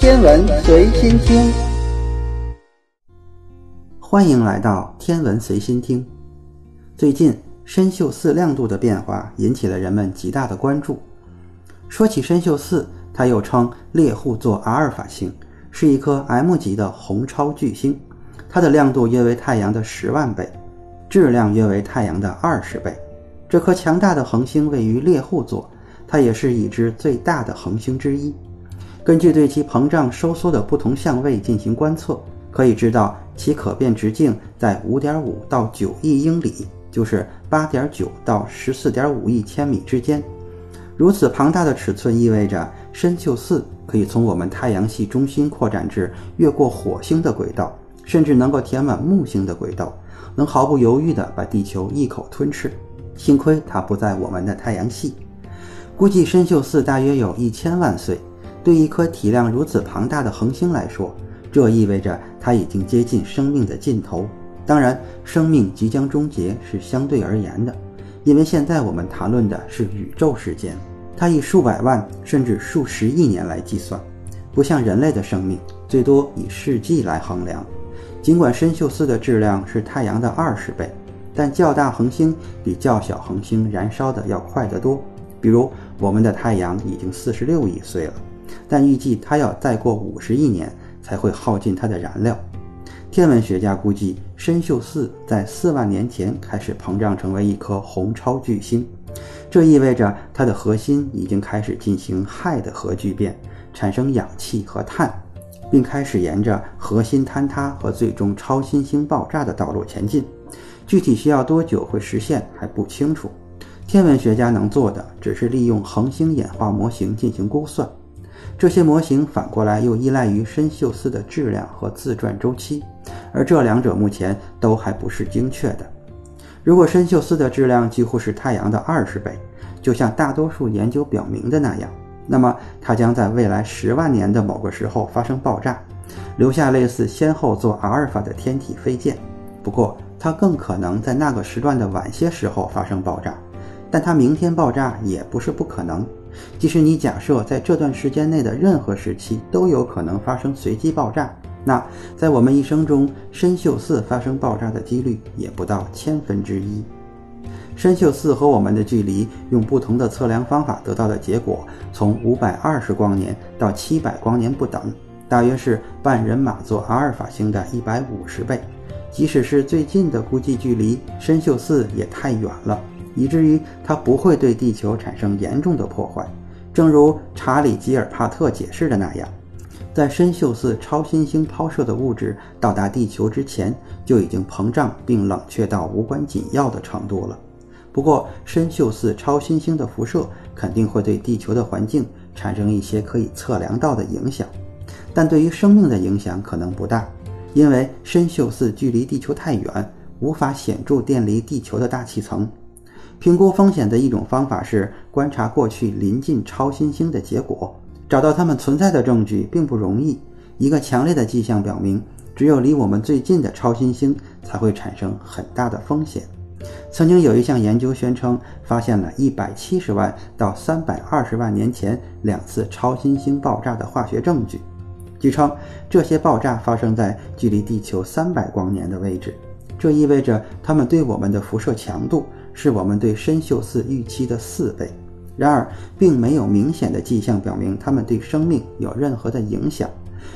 天文随心听，欢迎来到天文随心听。最近参宿四亮度的变化引起了人们极大的关注。说起参宿四，它又称猎户座阿尔法星，是一颗 M 级的红超巨星，它的亮度约为太阳的十万倍，质量约为太阳的二十倍。这颗强大的恒星位于猎户座，它也是已知最大的恒星之一。根据对其膨胀收缩的不同相位进行观测，可以知道其可变直径在5.5到9亿英里，就是8.9到14.5亿千米之间。如此庞大的尺寸意味着参宿四可以从我们太阳系中心扩展至越过火星的轨道，甚至能够填满木星的轨道，能毫不犹豫地把地球一口吞噬。幸亏它不在我们的太阳系。估计参宿四大约有一千万岁。对一颗体量如此庞大的恒星来说，这意味着它已经接近生命的尽头。当然，生命即将终结是相对而言的，因为现在我们谈论的是宇宙时间，它以数百万甚至数十亿年来计算，不像人类的生命最多以世纪来衡量。尽管参宿四的质量是太阳的二十倍，但较大恒星比较小恒星燃烧的要快得多。比如，我们的太阳已经四十六亿岁了。但预计它要再过五十亿年才会耗尽它的燃料。天文学家估计，参宿四在四万年前开始膨胀成为一颗红超巨星，这意味着它的核心已经开始进行氦的核聚变，产生氧气和碳，并开始沿着核心坍塌和最终超新星爆炸的道路前进。具体需要多久会实现还不清楚。天文学家能做的只是利用恒星演化模型进行估算。这些模型反过来又依赖于参宿四的质量和自转周期，而这两者目前都还不是精确的。如果参宿四的质量几乎是太阳的二十倍，就像大多数研究表明的那样，那么它将在未来十万年的某个时候发生爆炸，留下类似先后座阿尔法的天体飞溅。不过，它更可能在那个时段的晚些时候发生爆炸，但它明天爆炸也不是不可能。即使你假设在这段时间内的任何时期都有可能发生随机爆炸，那在我们一生中，参宿四发生爆炸的几率也不到千分之一。参宿四和我们的距离，用不同的测量方法得到的结果，从五百二十光年到七百光年不等，大约是半人马座阿尔法星的一百五十倍。即使是最近的估计距离，参宿四也太远了。以至于它不会对地球产生严重的破坏，正如查理·吉尔帕特解释的那样，在参宿四超新星抛射的物质到达地球之前，就已经膨胀并冷却到无关紧要的程度了。不过，参宿四超新星的辐射肯定会对地球的环境产生一些可以测量到的影响，但对于生命的影响可能不大，因为参宿四距离地球太远，无法显著电离地球的大气层。评估风险的一种方法是观察过去临近超新星的结果，找到它们存在的证据并不容易。一个强烈的迹象表明，只有离我们最近的超新星才会产生很大的风险。曾经有一项研究宣称，发现了一百七十万到三百二十万年前两次超新星爆炸的化学证据。据称，这些爆炸发生在距离地球三百光年的位置，这意味着它们对我们的辐射强度。是我们对参宿四预期的四倍，然而并没有明显的迹象表明它们对生命有任何的影响。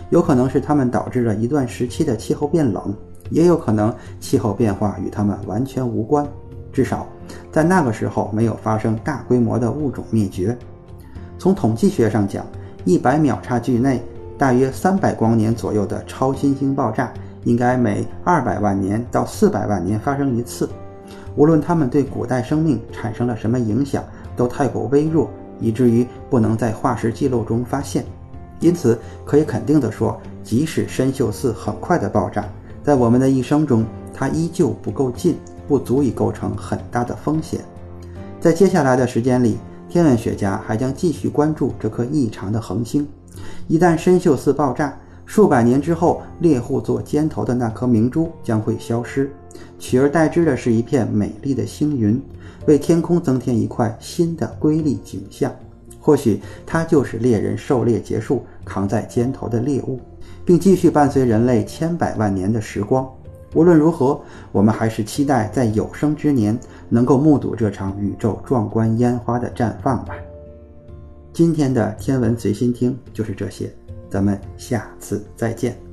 有可能是它们导致了一段时期的气候变冷，也有可能气候变化与它们完全无关。至少在那个时候没有发生大规模的物种灭绝。从统计学上讲，一百秒差距内大约三百光年左右的超新星爆炸，应该每二百万年到四百万年发生一次。无论它们对古代生命产生了什么影响，都太过微弱，以至于不能在化石记录中发现。因此，可以肯定地说，即使参宿四很快的爆炸，在我们的一生中，它依旧不够近，不足以构成很大的风险。在接下来的时间里，天文学家还将继续关注这颗异常的恒星。一旦参宿四爆炸，数百年之后，猎户座尖头的那颗明珠将会消失。取而代之的是一片美丽的星云，为天空增添一块新的瑰丽景象。或许它就是猎人狩猎结束扛在肩头的猎物，并继续伴随人类千百万年的时光。无论如何，我们还是期待在有生之年能够目睹这场宇宙壮观烟花的绽放吧。今天的天文随心听就是这些，咱们下次再见。